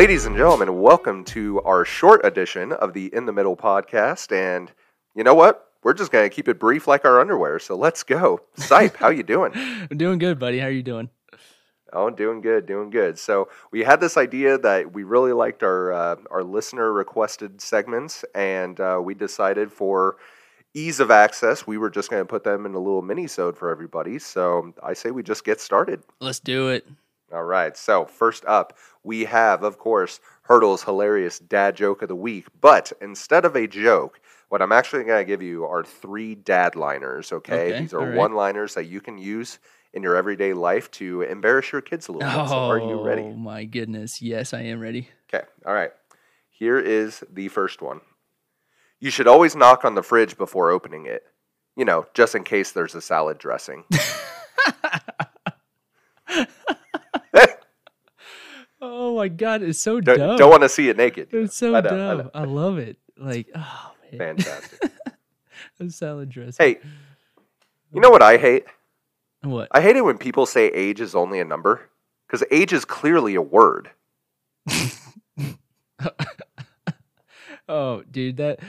Ladies and gentlemen, welcome to our short edition of the In the Middle podcast. And you know what? We're just gonna keep it brief like our underwear. So let's go. Sipe, how you doing? I'm doing good, buddy. How are you doing? Oh, doing good, doing good. So we had this idea that we really liked our uh, our listener requested segments, and uh, we decided for ease of access, we were just going to put them in a little mini-sode for everybody. So I say we just get started. Let's do it. All right. So first up, we have, of course, Hertel's hilarious dad joke of the week. But instead of a joke, what I'm actually going to give you are three dad liners. Okay, Okay, these are right. one-liners that you can use in your everyday life to embarrass your kids a little bit. So are you ready? Oh my goodness. Yes, I am ready. Okay. All right. Here is the first one. You should always knock on the fridge before opening it. You know, just in case there's a salad dressing. Oh my god, it's so don't, dumb. don't want to see it naked. it's so I know, I dumb. know. I, love it. Like, oh man, Fantastic. a salad dressing. hey, you know what I hate? what? I hate it when people say age is only a number because age is clearly a word. oh, dude, that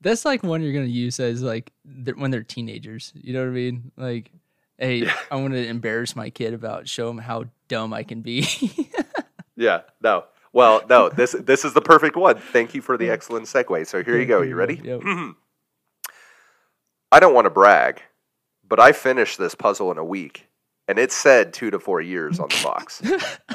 that's like one you're gonna use as like th- when they're teenagers. You know what I mean? Like, hey, Yeah. I want to embarrass my kid about show him how dumb I can be. Yeah. No. Well, no. This this is the perfect one. Thank you for the excellent segue. So here you go. You ready? Yep. I don't want to brag, but I finished this puzzle in a week, and it said two to four years on the box.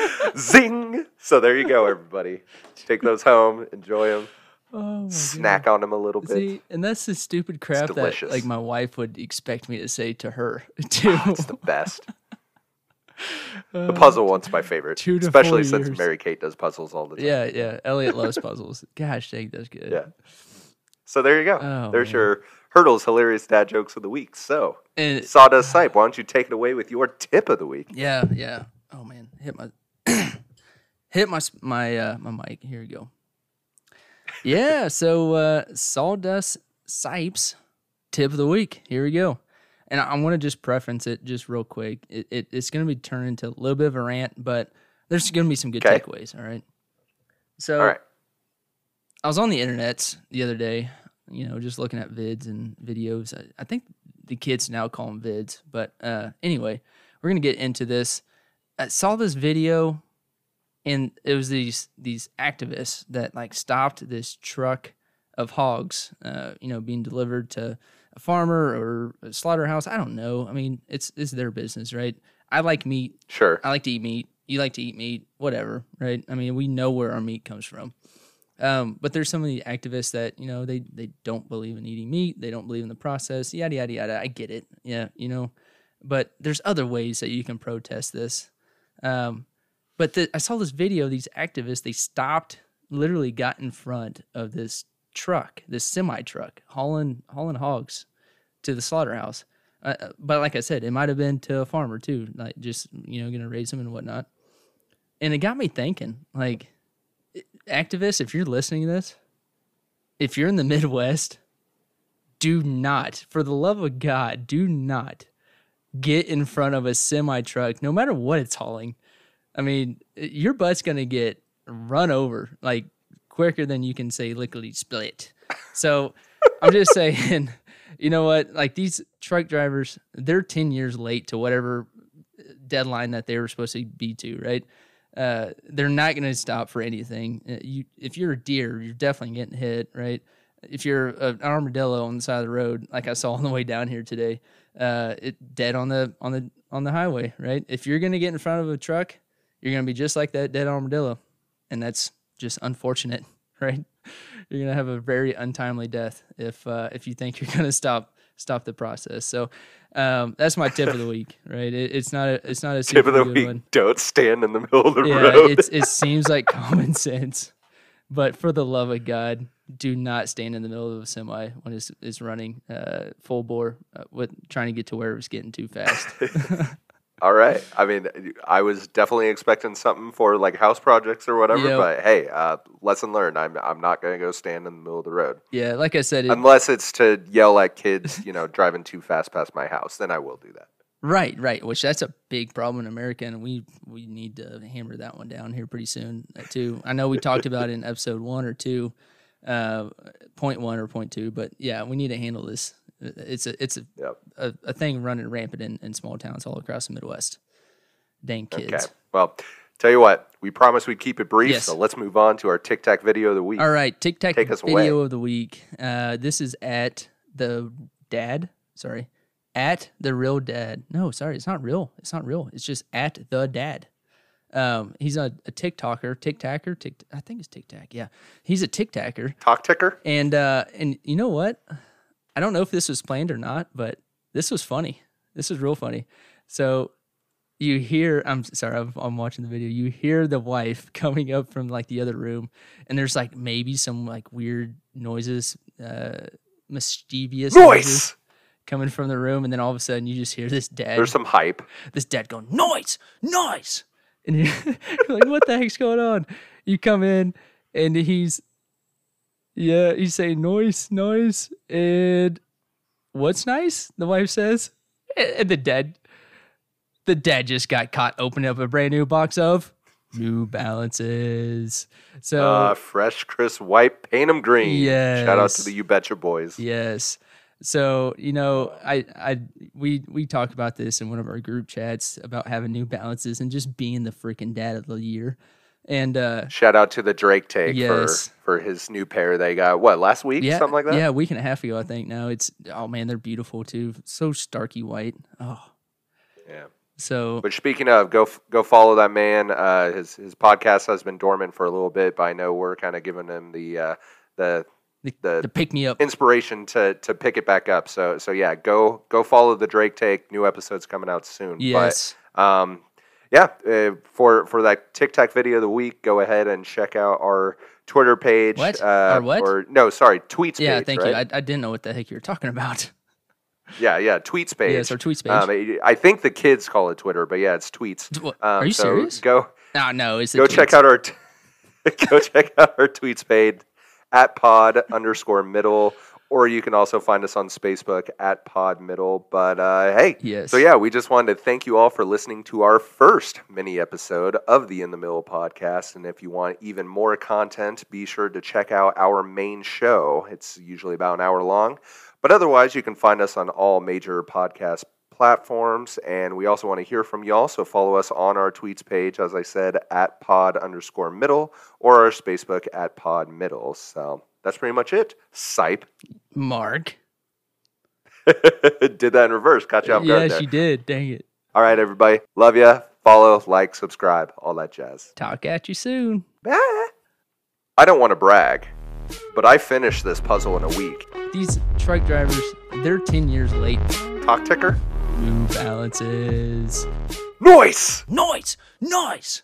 Zing! So there you go, everybody. Take those home, enjoy them, Oh snack on them a little bit. See, and that's the stupid crap that like my wife would expect me to say to her too. Ah, it's the best. The Uh, puzzle one's my favorite, especially since years. Mary Kate does puzzles all the time. Yeah, yeah. Elliot loves puzzles. Gosh, dang, that's good. Yeah. So there you go. Oh, There's man. your Hertel's hilarious dad jokes of the week. So And Sawdust Sipe, why don't you take it away with your tip of the week? yeah, yeah. Oh man, hit my hit my my uh my mic. Here we go. Yeah, so uh sawdust sipes tip of the week. Here we go. And I, I want to just preference it just real quick. It, it it's going to be turned into a little bit of a rant, but there's going to be some good Okay. takeaways. All right. So All right. I was on the internet the other day, you know, just looking at vids and videos. I, I think the kids now call them vids, but uh, anyway, we're gonna get into this. I saw this video, and it was these these activists that like stopped this truck of hogs, uh, you know, being delivered to a farmer or a slaughterhouse. I don't know. I mean, it's it's their business, right? I like meat. Sure. I like to eat meat. You like to eat meat, whatever, right? I mean, we know where our meat comes from. Um, but there's some of the activists that you know they they don't believe in eating meat. They don't believe in the process. Yada yada yada. I get it. Yeah, you know. But there's other ways that you can protest this. Um, but the, I saw this video. These activists they stopped, literally got in front of this truck, this semi truck hauling hauling hogs to the slaughterhouse. Uh, uh, but like I said, it might have been to a farmer too, like just you know going to raise them and whatnot. And it got me thinking, like activists, if you're listening to this, if you're in the Midwest, do not, for the love of God, do not get in front of a semi truck, no matter what it's hauling. I mean, your butt's gonna get run over like quicker than you can say lickety split. So I'm just saying, you know what? Like these truck drivers, they're 10 years late to whatever deadline that they were supposed to be to, right? Uh, they're not going to stop for anything. Uh, You, if you're a deer, you're definitely getting hit, right? If you're an armadillo on the side of the road, like I saw on the way down here today, uh, it dead on the on the on the highway, right? If you're going to get in front of a truck, you're going to be just like that dead armadillo, and that's just unfortunate, right? You're going to have a very untimely death if uh, if you think you're going to stop stop the process. So um, that's my tip of the week, right? It, it's not a it's not a Tip of the week: one. Don't stand in the middle of the Yeah, road. it's it seems like common sense, but for the love of God, do not stand in the middle of a semi when it's, it's running uh, full bore uh, with trying to get to where it was getting too fast. All right. I mean, I was definitely expecting something for like house projects or whatever, Yep. but hey, uh, lesson learned. I'm I'm not going to go stand in the middle of the road yeah, like I said, it, unless it's to yell at kids, you know, driving too fast past my house. Then I will do that. Right, right. Which that's a big problem in America, and we we need to hammer that one down here pretty soon uh, too. I know we talked about it in episode one or two, uh, point one or point two, but yeah, we need to handle this. It's a it's a Yep. a, a thing running rampant in, in small towns all across the Midwest. Dang kids. Okay. Well, tell you what, we promised we'd keep it brief, Yes. so let's move on to our Tic Tac video of the week. All right, Tic Tac video away. of the week. Uh, this is at the dad. Sorry, at the real dad. No, sorry, it's not real. It's not real. It's just at the dad. Um, he's a, a TikToker, TikTaker, Tik. I think it's TikTok. Yeah, he's a TikTaker, Talk ticker? and uh, and you know what? I don't know if this was planned or not, but this was funny. This was real funny. So you hear i'm sorry I'm, I'm watching the video you hear the wife coming up from like the other room and there's like maybe some like weird noises uh mischievous noises Noise! coming from the room and then all of a sudden you just hear this dad There's some hype. this dad going noise noise and you're you're like what the heck's going on you come in and he's yeah you say noise noise and what's nice the wife says and the dad the dad just got caught opening up a brand new box of new balances so Uh, fresh, crisp, white, paint paint 'em green. Shout out to the You Betcha boys. Yes. So you know, I I we we talked about this in one of our group chats about having new balances and just being the freaking dad of the year. And uh Shout out to the Drake take Yes. for, for his new pair they got, what, last week? yeah, Something like that? Yeah, a week and a half ago, I think. Now it's oh man, they're beautiful too. So starky white. Oh, Yeah. so But speaking of, go go follow that man. Uh, his his podcast has been dormant for a little bit, but I know we're kind of giving him the uh, the the, the the pick me up. inspiration to to pick it back up. So so yeah, go go follow the Drake take. New episodes coming out soon. Yes. But um, yeah, uh, for for that TikTok video of the week, go ahead and check out our Twitter page. What? Uh, Our what? Or no, sorry, tweets yeah, page. thank you. I, I didn't know what the heck you were talking about. yeah, yeah, tweets page. Yes, our tweets page. Um, I- think the kids call it Twitter, but yeah, it's tweets. Um, Are you so serious? Go No, no, it's the go check out our t- go check out our tweets page at pod underscore middle or you can also find us on facebook at pod middle. But uh, hey Yes. so yeah we just wanted to thank you all for listening to our first mini episode of the in the middle podcast. And if you want even more content be sure to check out our main show. It's usually about an hour long. But otherwise you can find us on all major podcast platforms. And we also want to hear from y'all. So follow us on our tweets page as i said at pod underscore middle or our facebook at pod middle. So that's pretty much it sipe Mark. did that in reverse caught you off guard Yes, there you did. Dang it. all right everybody love ya follow like subscribe all that jazz Talk at you soon. Bye. i don't want to brag but i finished this puzzle in a week These truck drivers, they're 10 years late. talk ticker New balances. noise Noise! Noise!